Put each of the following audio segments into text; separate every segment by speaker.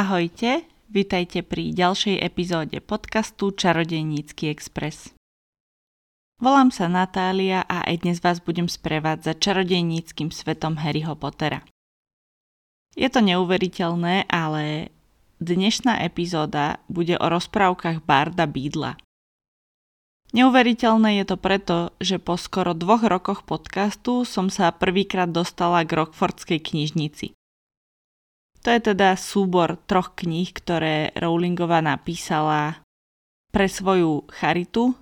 Speaker 1: Ahojte, vitajte pri ďalšej epizóde podcastu Čarodejnícky Express. Volám sa Natália a aj dnes vás budem sprevádzať čarodejníckým svetom Harryho Pottera. Je to neuveriteľné, ale dnešná epizóda bude o rozprávkach Barda Bídla. Neuveriteľné je to preto, že po skoro dvoch rokoch podcastu som sa prvýkrát dostala k Rockfordskej knižnici. To je teda súbor troch kníh, ktoré Rowlingová napísala pre svoju charitu,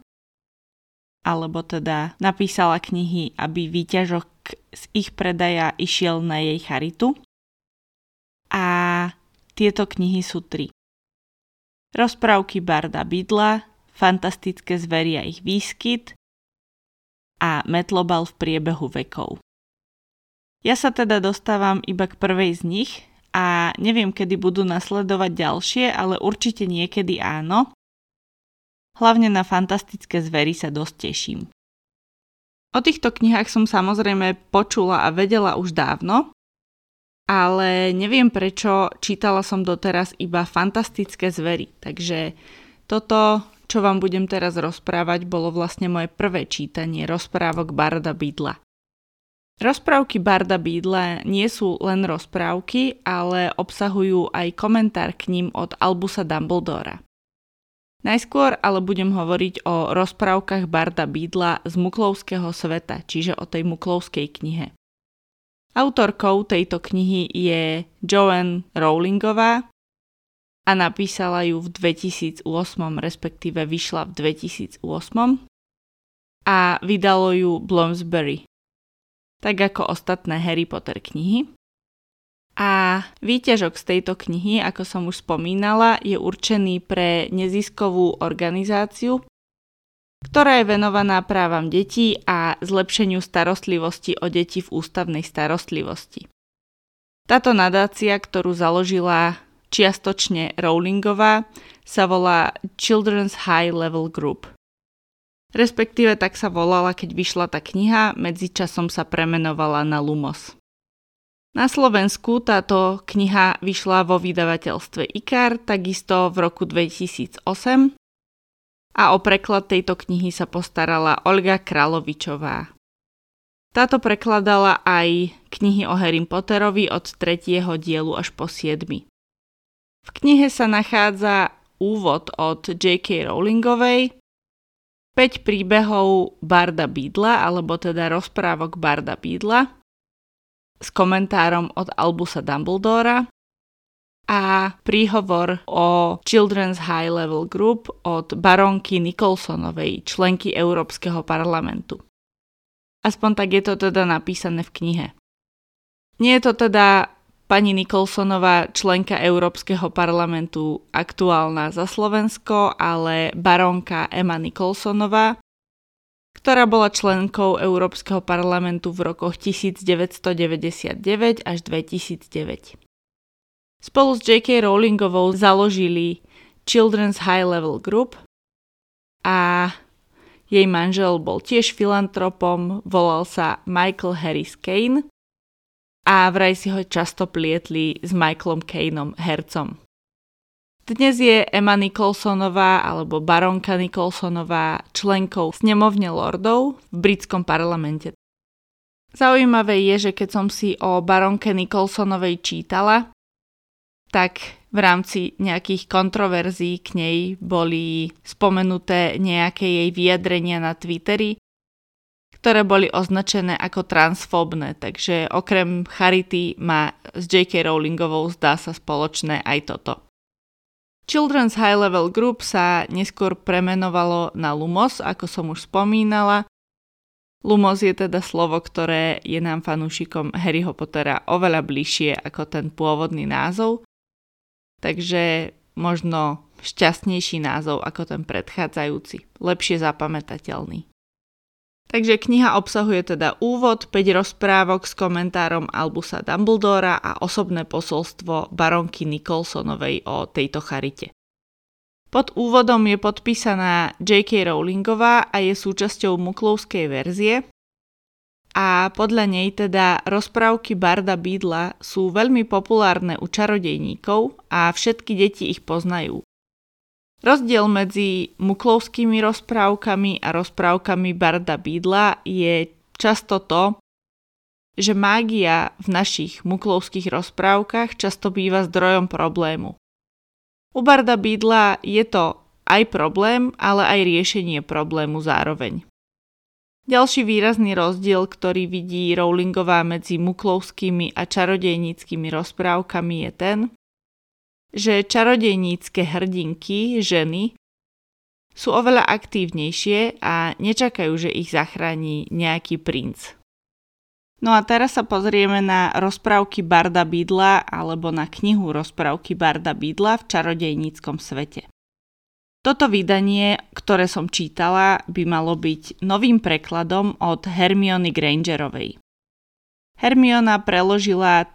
Speaker 1: alebo teda napísala knihy, aby výťažok z ich predaja išiel na jej charitu. A tieto knihy sú tri. Rozprávky Barda Bydla, Fantastické zvery a ich výskyt a Metlobal v priebehu vekov. Ja sa teda dostávam iba k prvej z nich a neviem, kedy budú nasledovať ďalšie, ale určite niekedy áno. Hlavne na fantastické zvery sa dosť teším. O týchto knihách som samozrejme počula a vedela už dávno, ale neviem prečo čítala som doteraz iba fantastické zvery. Takže toto, čo vám budem teraz rozprávať, bolo vlastne moje prvé čítanie rozprávok Barda Bydla. Rozprávky Barda Bídla nie sú len rozprávky, ale obsahujú aj komentár k ním od Albusa Dumbledora. Najskôr ale budem hovoriť o rozprávkach Barda Bídla z Muklovského sveta, čiže o tej Muklovskej knihe. Autorkou tejto knihy je Joanne Rowlingová a napísala ju v 2008, respektíve vyšla v 2008 a vydalo ju Bloomsbury tak ako ostatné Harry Potter knihy. A výťažok z tejto knihy, ako som už spomínala, je určený pre neziskovú organizáciu, ktorá je venovaná právam detí a zlepšeniu starostlivosti o deti v ústavnej starostlivosti. Táto nadácia, ktorú založila čiastočne Rowlingová, sa volá Children's High Level Group. Respektíve tak sa volala, keď vyšla tá kniha, medzičasom sa premenovala na Lumos. Na Slovensku táto kniha vyšla vo vydavateľstve IKAR takisto v roku 2008 a o preklad tejto knihy sa postarala Olga Kralovičová. Táto prekladala aj knihy o Harry Potterovi od 3. dielu až po 7. V knihe sa nachádza úvod od J.K. Rowlingovej, 5 príbehov Barda Bídla, alebo teda rozprávok Barda Bídla s komentárom od Albusa Dumbledora a príhovor o Children's High Level Group od baronky Nicholsonovej, členky Európskeho parlamentu. Aspoň tak je to teda napísané v knihe. Nie je to teda pani Nicholsonová, členka Európskeho parlamentu, aktuálna za Slovensko, ale baronka Emma Nicholsonová, ktorá bola členkou Európskeho parlamentu v rokoch 1999 až 2009. Spolu s J.K. Rowlingovou založili Children's High Level Group a jej manžel bol tiež filantropom, volal sa Michael Harris Kane a vraj si ho často plietli s Michaelom Kainom, hercom. Dnes je Emma Nicholsonová alebo baronka Nicholsonová členkou snemovne lordov v britskom parlamente. Zaujímavé je, že keď som si o baronke Nicholsonovej čítala, tak v rámci nejakých kontroverzií k nej boli spomenuté nejaké jej vyjadrenia na Twitteri, ktoré boli označené ako transfóbne, takže okrem Charity má s J.K. Rowlingovou zdá sa spoločné aj toto. Children's High Level Group sa neskôr premenovalo na Lumos, ako som už spomínala. Lumos je teda slovo, ktoré je nám fanúšikom Harryho Pottera oveľa bližšie ako ten pôvodný názov. Takže možno šťastnejší názov ako ten predchádzajúci, lepšie zapamätateľný. Takže kniha obsahuje teda úvod, 5 rozprávok s komentárom Albusa Dumbledora a osobné posolstvo baronky Nicholsonovej o tejto charite. Pod úvodom je podpísaná J.K. Rowlingová a je súčasťou muklovskej verzie. a podľa nej teda rozprávky Barda Bídla sú veľmi populárne u čarodejníkov a všetky deti ich poznajú. Rozdiel medzi muklovskými rozprávkami a rozprávkami Barda Bídla je často to, že mágia v našich muklovských rozprávkach často býva zdrojom problému. U Barda Bídla je to aj problém, ale aj riešenie problému zároveň. Ďalší výrazný rozdiel, ktorý vidí Rowlingová medzi muklovskými a čarodejníckými rozprávkami je ten, že čarodejnícke hrdinky, ženy, sú oveľa aktívnejšie a nečakajú, že ich zachráni nejaký princ. No a teraz sa pozrieme na rozprávky Barda Bidla alebo na knihu rozprávky Barda Bidla v čarodejníckom svete. Toto vydanie, ktoré som čítala, by malo byť novým prekladom od Hermiony Grangerovej. Hermiona preložila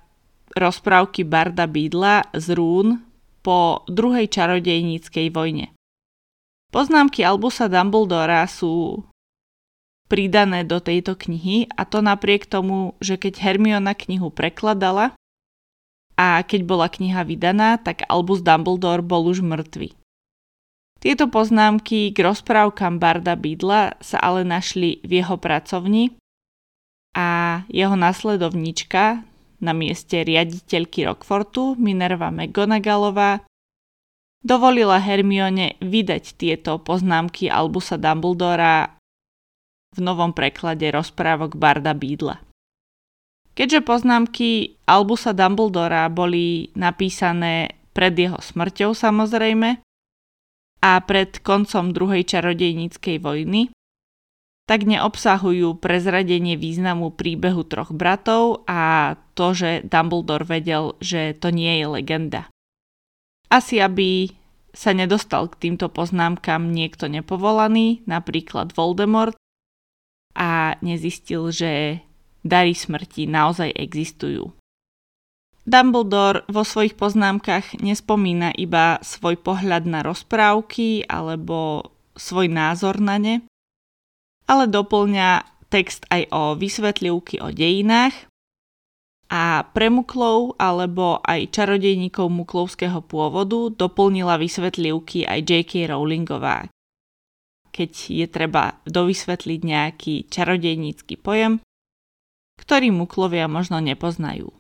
Speaker 1: rozprávky Barda Bidla z rún po druhej čarodejníckej vojne. Poznámky Albusa Dumbledora sú pridané do tejto knihy a to napriek tomu, že keď Hermiona knihu prekladala a keď bola kniha vydaná, tak Albus Dumbledore bol už mŕtvy. Tieto poznámky k rozprávkam Barda Bidla sa ale našli v jeho pracovni a jeho nasledovníčka na mieste riaditeľky Rockfortu Minerva McGonagallová dovolila Hermione vydať tieto poznámky Albusa Dumbledora v novom preklade rozprávok Barda Bídla. Keďže poznámky Albusa Dumbledora boli napísané pred jeho smrťou samozrejme, a pred koncom druhej čarodejníckej vojny, tak neobsahujú prezradenie významu príbehu troch bratov a to, že Dumbledore vedel, že to nie je legenda. Asi aby sa nedostal k týmto poznámkam niekto nepovolaný, napríklad Voldemort, a nezistil, že dary smrti naozaj existujú. Dumbledore vo svojich poznámkach nespomína iba svoj pohľad na rozprávky alebo svoj názor na ne, ale doplňa text aj o vysvetlivky o dejinách a pre muklov alebo aj čarodejníkov muklovského pôvodu doplnila vysvetlivky aj J.K. Rowlingová. Keď je treba dovysvetliť nejaký čarodejnícky pojem, ktorý muklovia možno nepoznajú.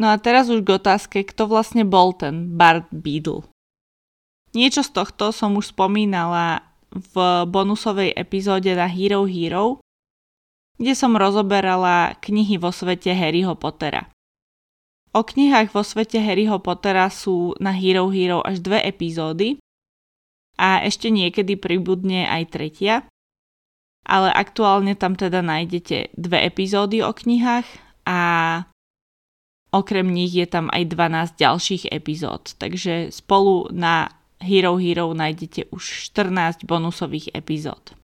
Speaker 1: No a teraz už k otázke, kto vlastne bol ten Bart Beadle. Niečo z tohto som už spomínala v bonusovej epizóde na Hero Hero, kde som rozoberala knihy vo svete Harryho Pottera. O knihách vo svete Harryho Pottera sú na Hero Hero až dve epizódy a ešte niekedy pribudne aj tretia, ale aktuálne tam teda nájdete dve epizódy o knihách a Okrem nich je tam aj 12 ďalších epizód, takže spolu na Hero Hero nájdete už 14 bonusových epizód.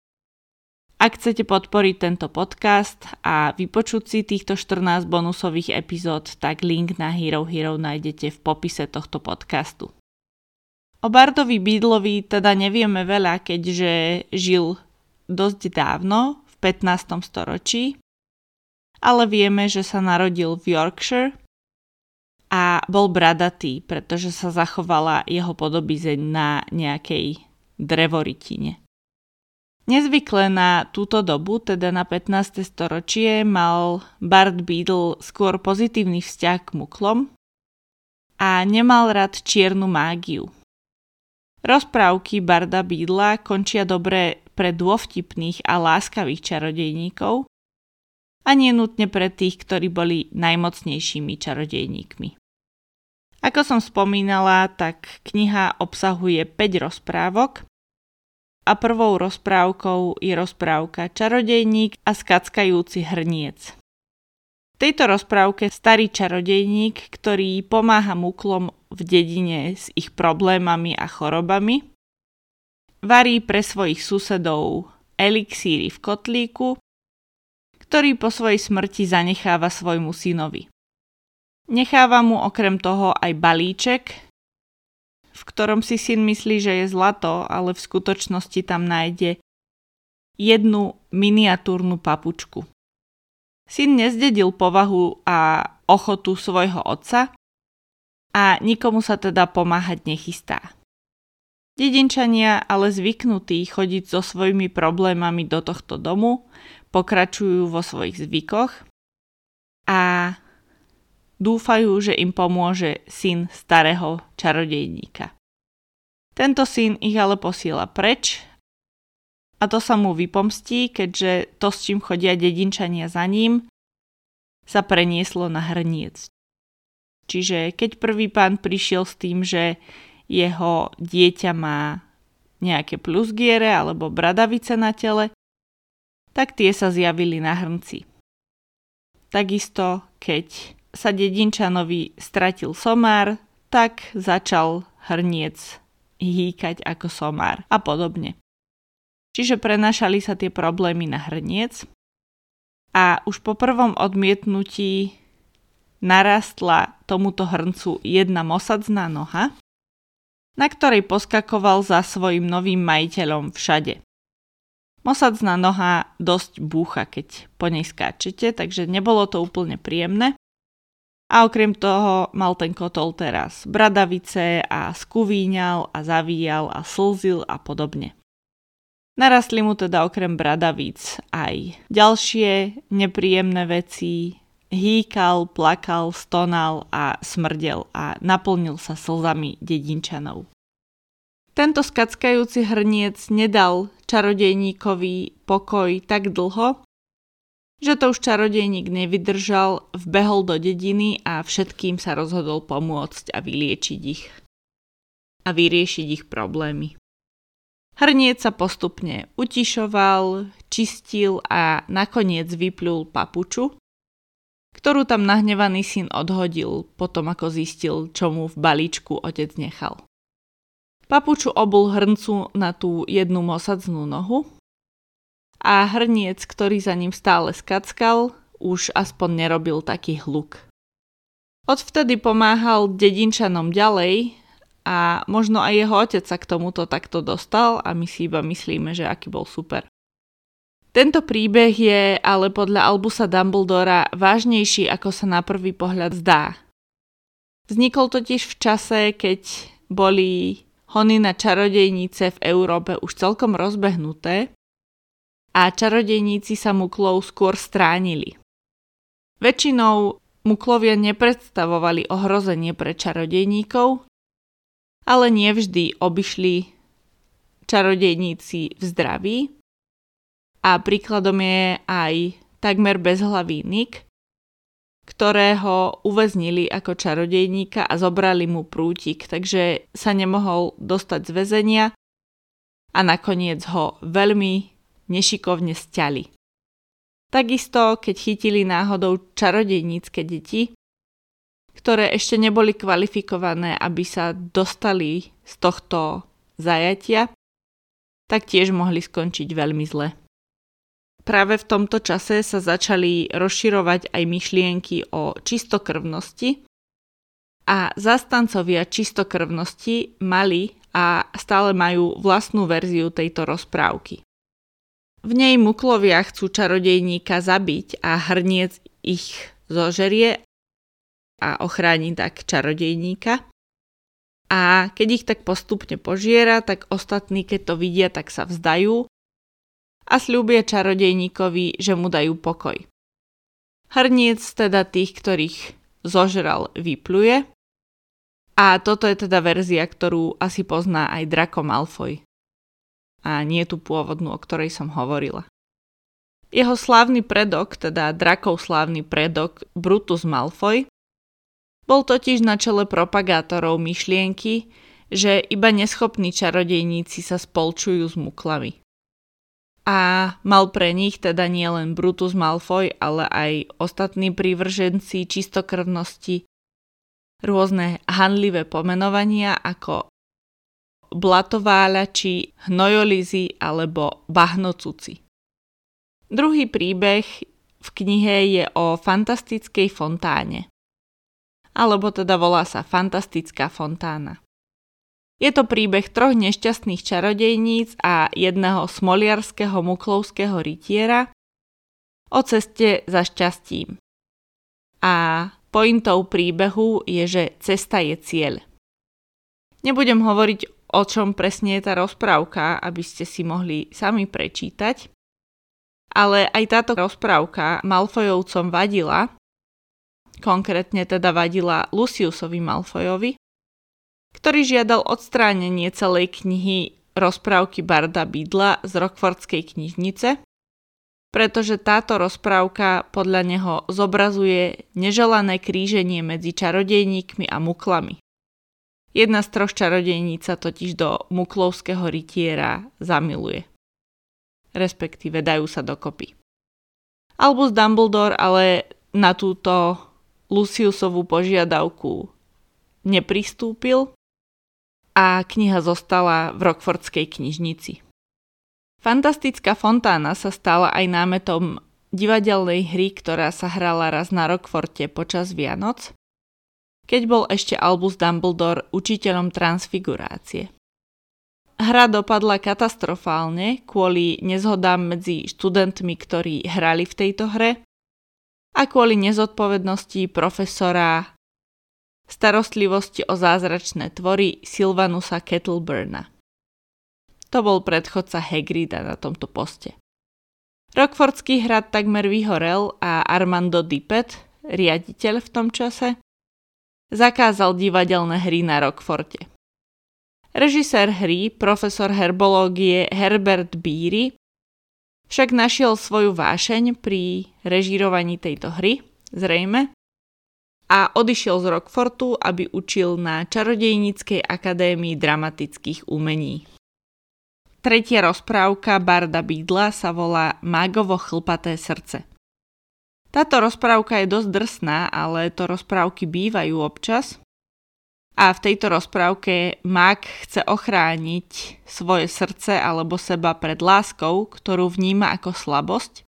Speaker 1: Ak chcete podporiť tento podcast a vypočuť si týchto 14 bonusových epizód, tak link na Hero Hero nájdete v popise tohto podcastu. O Bardovi Bídlovi teda nevieme veľa, keďže žil dosť dávno, v 15. storočí, ale vieme, že sa narodil v Yorkshire a bol bradatý, pretože sa zachovala jeho podobizeň na nejakej drevoritine. Nezvykle na túto dobu, teda na 15. storočie, mal Bart Beadle skôr pozitívny vzťah k muklom a nemal rád čiernu mágiu. Rozprávky Barda Beadla končia dobre pre dôvtipných a láskavých čarodejníkov a nie pre tých, ktorí boli najmocnejšími čarodejníkmi. Ako som spomínala, tak kniha obsahuje 5 rozprávok a prvou rozprávkou je rozprávka Čarodejník a skackajúci hrniec. V tejto rozprávke starý čarodejník, ktorý pomáha muklom v dedine s ich problémami a chorobami, varí pre svojich susedov elixíry v kotlíku, ktorý po svojej smrti zanecháva svojmu synovi. Necháva mu okrem toho aj balíček, v ktorom si syn myslí, že je zlato, ale v skutočnosti tam nájde jednu miniatúrnu papučku. Syn nezdedil povahu a ochotu svojho otca a nikomu sa teda pomáhať nechystá. Dedinčania, ale zvyknutí chodiť so svojimi problémami do tohto domu, pokračujú vo svojich zvykoch a dúfajú, že im pomôže syn starého čarodejníka. Tento syn ich ale posiela preč a to sa mu vypomstí, keďže to, s čím chodia dedinčania za ním, sa prenieslo na hrniec. Čiže keď prvý pán prišiel s tým, že jeho dieťa má nejaké plusgiere alebo bradavice na tele, tak tie sa zjavili na hrnci. Takisto, keď sa dedinčanovi stratil somár, tak začal hrniec hýkať ako somár a podobne. Čiže prenašali sa tie problémy na hrniec a už po prvom odmietnutí narastla tomuto hrncu jedna mosadzná noha, na ktorej poskakoval za svojim novým majiteľom všade. Mosadzná noha dosť búcha, keď po nej skáčete, takže nebolo to úplne príjemné. A okrem toho mal ten kotol teraz bradavice a skúvíňal a zavíjal a slzil a podobne. Narastli mu teda okrem bradavíc aj ďalšie nepríjemné veci, hýkal, plakal, stonal a smrdel a naplnil sa slzami dedinčanov. Tento skackajúci hrniec nedal čarodejníkovi pokoj tak dlho, že to už čarodejník nevydržal, vbehol do dediny a všetkým sa rozhodol pomôcť a vyliečiť ich a vyriešiť ich problémy. Hrniec sa postupne utišoval, čistil a nakoniec vyplul papuču, ktorú tam nahnevaný syn odhodil potom ako zistil, čo mu v balíčku otec nechal. Papuču obul hrncu na tú jednu mosadznú nohu a hrniec, ktorý za ním stále skackal, už aspoň nerobil taký hluk. Odvtedy pomáhal dedinčanom ďalej a možno aj jeho otec sa k tomuto takto dostal a my si iba myslíme, že aký bol super. Tento príbeh je ale podľa Albusa Dumbledora vážnejší, ako sa na prvý pohľad zdá. Vznikol totiž v čase, keď boli hony na čarodejnice v Európe už celkom rozbehnuté a čarodejníci sa muklov skôr stránili. Väčšinou muklovia nepredstavovali ohrozenie pre čarodejníkov, ale nevždy obišli čarodejníci v zdraví. A príkladom je aj takmer bezhlavý Nick, ktorého uväznili ako čarodejníka a zobrali mu prútik, takže sa nemohol dostať z väzenia a nakoniec ho veľmi nešikovne stiali. Takisto, keď chytili náhodou čarodejnícke deti, ktoré ešte neboli kvalifikované, aby sa dostali z tohto zajatia, tak tiež mohli skončiť veľmi zle. Práve v tomto čase sa začali rozširovať aj myšlienky o čistokrvnosti a zastancovia čistokrvnosti mali a stále majú vlastnú verziu tejto rozprávky. V nej muklovia chcú čarodejníka zabiť a hrniec ich zožerie a ochráni tak čarodejníka. A keď ich tak postupne požiera, tak ostatní, keď to vidia, tak sa vzdajú a slúbia čarodejníkovi, že mu dajú pokoj. Hrniec teda tých, ktorých zožral, vypluje. A toto je teda verzia, ktorú asi pozná aj Draco Malfoy. A nie tú pôvodnú, o ktorej som hovorila. Jeho slávny predok, teda Drakov slávny predok Brutus Malfoy, bol totiž na čele propagátorov myšlienky, že iba neschopní čarodejníci sa spolčujú s muklami. A mal pre nich teda nielen Brutus Malfoy, ale aj ostatní prívrženci čistokrvnosti rôzne hanlivé pomenovania ako blatováľači, hnojolizy alebo bahnocuci. Druhý príbeh v knihe je o fantastickej fontáne alebo teda volá sa Fantastická fontána. Je to príbeh troch nešťastných čarodejníc a jedného smoliarského muklovského rytiera, o ceste za šťastím. A pointou príbehu je, že cesta je cieľ. Nebudem hovoriť, o čom presne je tá rozprávka, aby ste si mohli sami prečítať, ale aj táto rozprávka Malfojovcom vadila, konkrétne teda vadila Luciusovi Malfojovi, ktorý žiadal odstránenie celej knihy rozprávky Barda Bidla z Rockfordskej knižnice, pretože táto rozprávka podľa neho zobrazuje neželané kríženie medzi čarodejníkmi a muklami. Jedna z troch čarodejníc sa totiž do muklovského rytiera zamiluje. Respektíve dajú sa dokopy. Albus Dumbledore ale na túto Luciusovú požiadavku nepristúpil a kniha zostala v Rockfordskej knižnici. Fantastická fontána sa stala aj námetom divadelnej hry, ktorá sa hrala raz na Rockforte počas Vianoc, keď bol ešte Albus Dumbledore učiteľom transfigurácie. Hra dopadla katastrofálne kvôli nezhodám medzi študentmi, ktorí hrali v tejto hre a kvôli nezodpovednosti profesora starostlivosti o zázračné tvory Sylvanusa Kettleburna. To bol predchodca Hagrida na tomto poste. Rockfordský hrad takmer vyhorel a Armando Dippet, riaditeľ v tom čase, zakázal divadelné hry na Rockforte. Režisér hry, profesor herbológie Herbert Beery, však našiel svoju vášeň pri režírovaní tejto hry, zrejme, a odišiel z Rockfortu, aby učil na Čarodejníckej akadémii dramatických umení. Tretia rozprávka Barda Bidla sa volá Mágovo chlpaté srdce. Táto rozprávka je dosť drsná, ale to rozprávky bývajú občas. A v tejto rozprávke Mag chce ochrániť svoje srdce alebo seba pred láskou, ktorú vníma ako slabosť.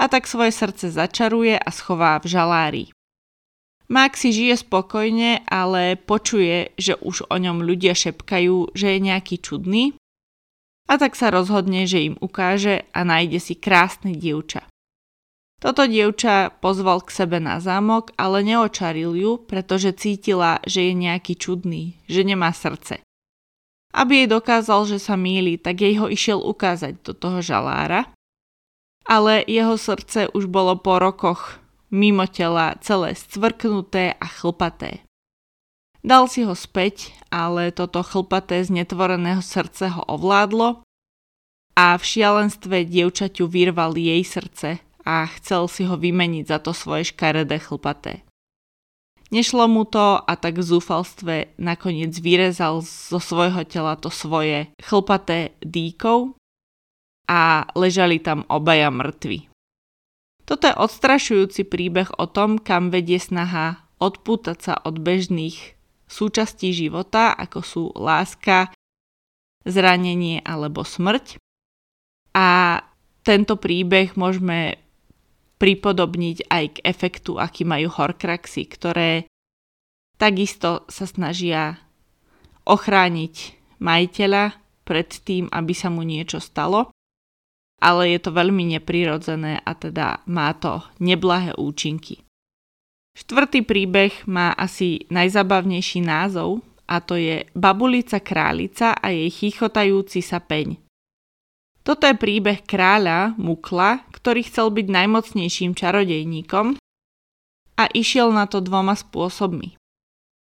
Speaker 1: A tak svoje srdce začaruje a schová v žalári. Mag si žije spokojne, ale počuje, že už o ňom ľudia šepkajú, že je nejaký čudný a tak sa rozhodne, že im ukáže a nájde si krásne dievča. Toto dievča pozval k sebe na zámok, ale neočaril ju, pretože cítila, že je nejaký čudný, že nemá srdce. Aby jej dokázal, že sa míli, tak jej ho išiel ukázať do toho žalára, ale jeho srdce už bolo po rokoch mimo tela celé scvrknuté a chlpaté. Dal si ho späť, ale toto chlpaté z netvoreného srdce ho ovládlo a v šialenstve dievčaťu vyrval jej srdce a chcel si ho vymeniť za to svoje škaredé chlpaté. Nešlo mu to a tak v zúfalstve nakoniec vyrezal zo svojho tela to svoje chlpaté dýkov a ležali tam obaja mŕtvi. Toto je odstrašujúci príbeh o tom, kam vedie snaha odpútať sa od bežných súčastí života, ako sú láska, zranenie alebo smrť. A tento príbeh môžeme pripodobniť aj k efektu, aký majú horkraxy, ktoré takisto sa snažia ochrániť majiteľa pred tým, aby sa mu niečo stalo, ale je to veľmi neprirodzené a teda má to neblahé účinky. Štvrtý príbeh má asi najzabavnejší názov a to je Babulica králica a jej chichotajúci sa peň. Toto je príbeh kráľa Mukla, ktorý chcel byť najmocnejším čarodejníkom a išiel na to dvoma spôsobmi.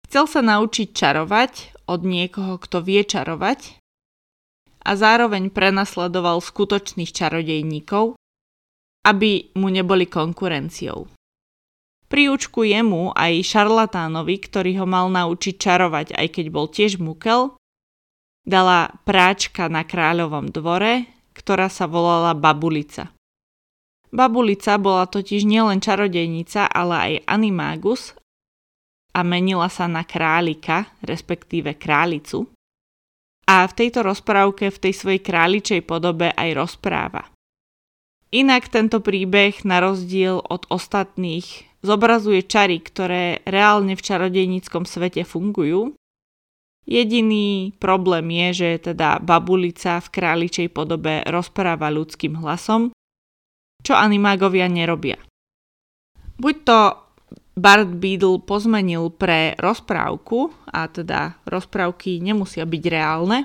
Speaker 1: Chcel sa naučiť čarovať od niekoho, kto vie čarovať a zároveň prenasledoval skutočných čarodejníkov, aby mu neboli konkurenciou. Príučku jemu aj šarlatánovi, ktorý ho mal naučiť čarovať, aj keď bol tiež mukel, dala práčka na kráľovom dvore, ktorá sa volala Babulica. Babulica bola totiž nielen čarodejnica, ale aj animágus a menila sa na králika, respektíve králicu. A v tejto rozprávke v tej svojej králičej podobe aj rozpráva. Inak tento príbeh, na rozdiel od ostatných, zobrazuje čary, ktoré reálne v čarodejníckom svete fungujú. Jediný problém je, že teda babulica v králičej podobe rozpráva ľudským hlasom, čo animágovia nerobia. Buď to Bart Beadle pozmenil pre rozprávku, a teda rozprávky nemusia byť reálne,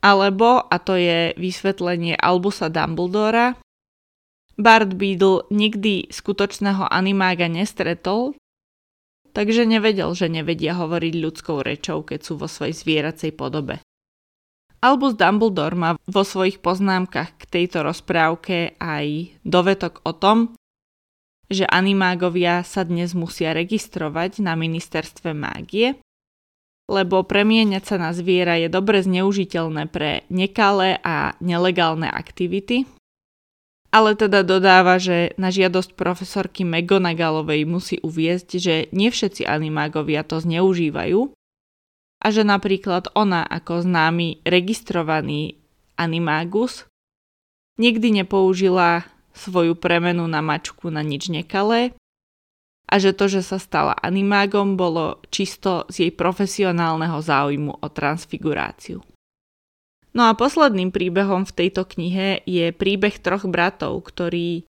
Speaker 1: alebo, a to je vysvetlenie Albusa Dumbledora, Bart Beadle nikdy skutočného animága nestretol, takže nevedel, že nevedia hovoriť ľudskou rečou, keď sú vo svojej zvieracej podobe. Albus Dumbledore má vo svojich poznámkach k tejto rozprávke aj dovetok o tom, že animágovia sa dnes musia registrovať na ministerstve mágie, lebo premieňať sa na zviera je dobre zneužiteľné pre nekalé a nelegálne aktivity. Ale teda dodáva, že na žiadosť profesorky McGonagallovej musí uviezť, že nie všetci animágovia to zneužívajú a že napríklad ona ako známy registrovaný animágus nikdy nepoužila svoju premenu na mačku na nič nekalé a že to, že sa stala animágom, bolo čisto z jej profesionálneho záujmu o transfiguráciu. No a posledným príbehom v tejto knihe je príbeh troch bratov, ktorý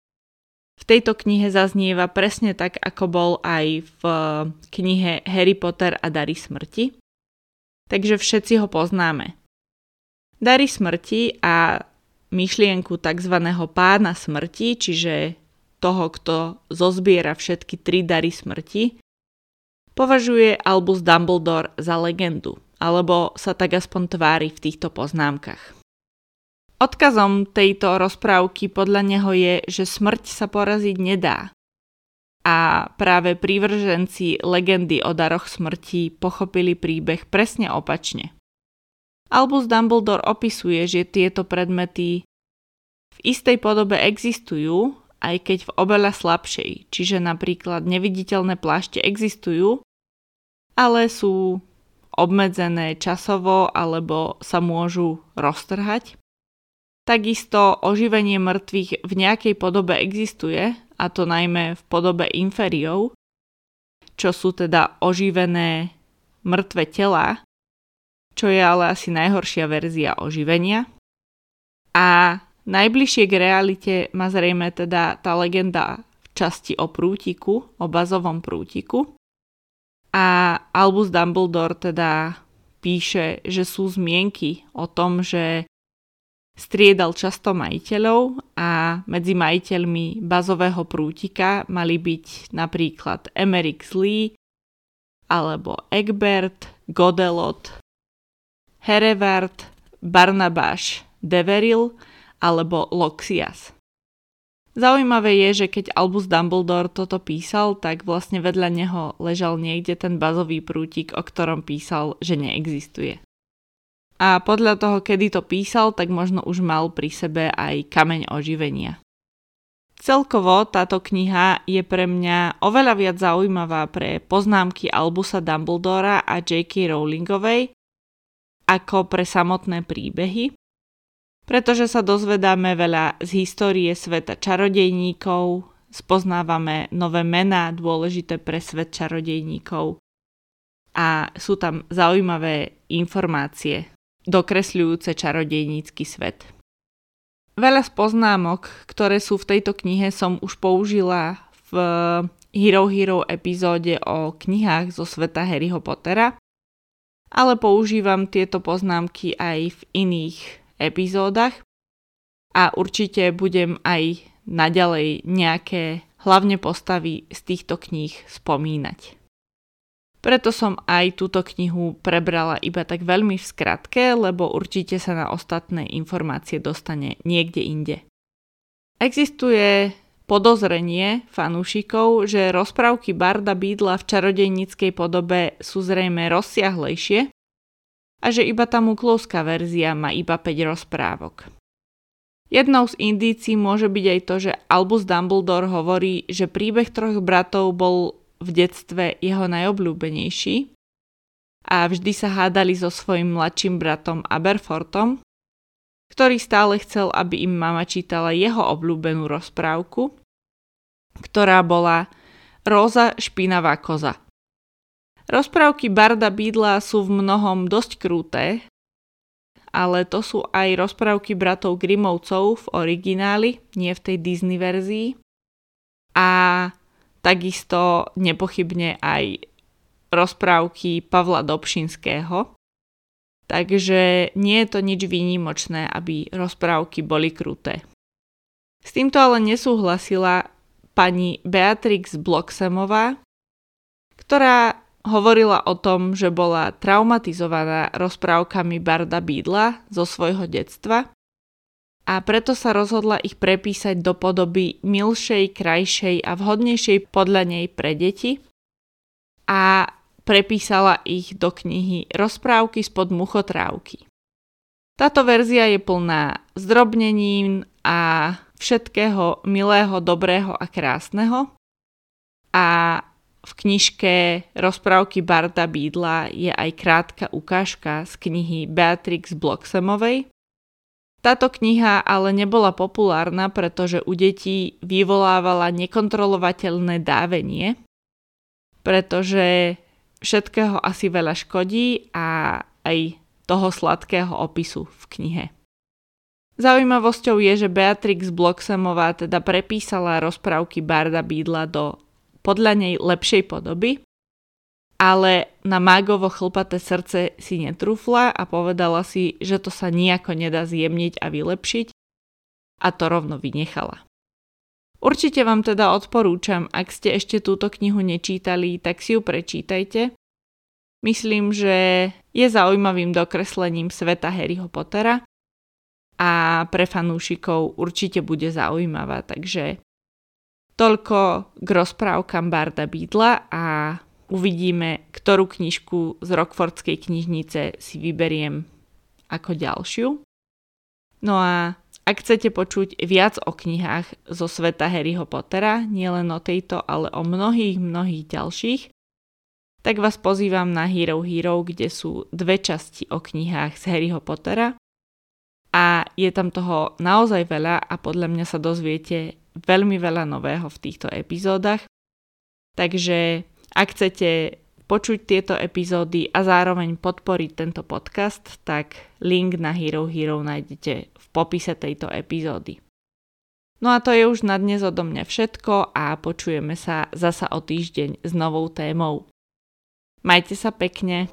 Speaker 1: v tejto knihe zaznieva presne tak, ako bol aj v knihe Harry Potter a Dary smrti takže všetci ho poznáme. Dary smrti a myšlienku tzv. pána smrti, čiže toho, kto zozbiera všetky tri dary smrti, považuje Albus Dumbledore za legendu, alebo sa tak aspoň tvári v týchto poznámkach. Odkazom tejto rozprávky podľa neho je, že smrť sa poraziť nedá a práve prívrženci legendy o daroch smrti pochopili príbeh presne opačne. Albus Dumbledore opisuje, že tieto predmety v istej podobe existujú, aj keď v oveľa slabšej, čiže napríklad neviditeľné plášte existujú, ale sú obmedzené časovo alebo sa môžu roztrhať. Takisto oživenie mŕtvych v nejakej podobe existuje, a to najmä v podobe inferiov, čo sú teda oživené mŕtve tela, čo je ale asi najhoršia verzia oživenia. A najbližšie k realite má zrejme teda tá legenda v časti o prútiku, o bazovom prútiku. A Albus Dumbledore teda píše, že sú zmienky o tom, že Striedal často majiteľov a medzi majiteľmi bazového prútika mali byť napríklad Emerick Lee alebo Egbert, Godelot, Herevard, Barnabáš, Deveril alebo Loxias. Zaujímavé je, že keď Albus Dumbledore toto písal, tak vlastne vedľa neho ležal niekde ten bazový prútik, o ktorom písal, že neexistuje a podľa toho, kedy to písal, tak možno už mal pri sebe aj kameň oživenia. Celkovo táto kniha je pre mňa oveľa viac zaujímavá pre poznámky Albusa Dumbledora a J.K. Rowlingovej ako pre samotné príbehy, pretože sa dozvedáme veľa z histórie sveta čarodejníkov, spoznávame nové mená dôležité pre svet čarodejníkov a sú tam zaujímavé informácie dokresľujúce čarodejnícky svet. Veľa z poznámok, ktoré sú v tejto knihe, som už použila v Hero Hero epizóde o knihách zo sveta Harryho Pottera, ale používam tieto poznámky aj v iných epizódach a určite budem aj naďalej nejaké hlavne postavy z týchto kníh spomínať. Preto som aj túto knihu prebrala iba tak veľmi v skratke, lebo určite sa na ostatné informácie dostane niekde inde. Existuje podozrenie fanúšikov, že rozprávky Barda Bídla v čarodejníckej podobe sú zrejme rozsiahlejšie a že iba tá muklovská verzia má iba 5 rozprávok. Jednou z indícií môže byť aj to, že Albus Dumbledore hovorí, že príbeh troch bratov bol v detstve jeho najobľúbenejší a vždy sa hádali so svojim mladším bratom Aberfortom, ktorý stále chcel, aby im mama čítala jeho obľúbenú rozprávku, ktorá bola Róza špinavá koza. Rozprávky Barda Bídla sú v mnohom dosť krúté ale to sú aj rozprávky bratov Grimovcov v origináli, nie v tej Disney verzii. A takisto nepochybne aj rozprávky Pavla Dobšinského. Takže nie je to nič výnimočné, aby rozprávky boli kruté. S týmto ale nesúhlasila pani Beatrix Bloxemová, ktorá hovorila o tom, že bola traumatizovaná rozprávkami Barda Bídla zo svojho detstva a preto sa rozhodla ich prepísať do podoby milšej, krajšej a vhodnejšej podľa nej pre deti a prepísala ich do knihy Rozprávky spod muchotrávky. Táto verzia je plná zdrobnením a všetkého milého, dobrého a krásneho a v knižke Rozprávky Barda Bídla je aj krátka ukážka z knihy Beatrix Bloxemovej. Táto kniha ale nebola populárna, pretože u detí vyvolávala nekontrolovateľné dávenie, pretože všetkého asi veľa škodí a aj toho sladkého opisu v knihe. Zaujímavosťou je, že Beatrix Bloxemová teda prepísala rozprávky Barda Bídla do podľa nej lepšej podoby, ale na mágovo chlpaté srdce si netrúfla a povedala si, že to sa nejako nedá zjemniť a vylepšiť a to rovno vynechala. Určite vám teda odporúčam, ak ste ešte túto knihu nečítali, tak si ju prečítajte. Myslím, že je zaujímavým dokreslením sveta Harryho Pottera a pre fanúšikov určite bude zaujímavá, takže Toľko k rozprávkam Barda Bídla a uvidíme, ktorú knižku z Rockfordskej knižnice si vyberiem ako ďalšiu. No a ak chcete počuť viac o knihách zo sveta Harryho Pottera, nielen o tejto, ale o mnohých, mnohých ďalších, tak vás pozývam na Hero Hero, kde sú dve časti o knihách z Harryho Pottera. A je tam toho naozaj veľa a podľa mňa sa dozviete veľmi veľa nového v týchto epizódach. Takže ak chcete počuť tieto epizódy a zároveň podporiť tento podcast, tak link na Hero Hero nájdete v popise tejto epizódy. No a to je už na dnes odo mňa všetko a počujeme sa zasa o týždeň s novou témou. Majte sa pekne.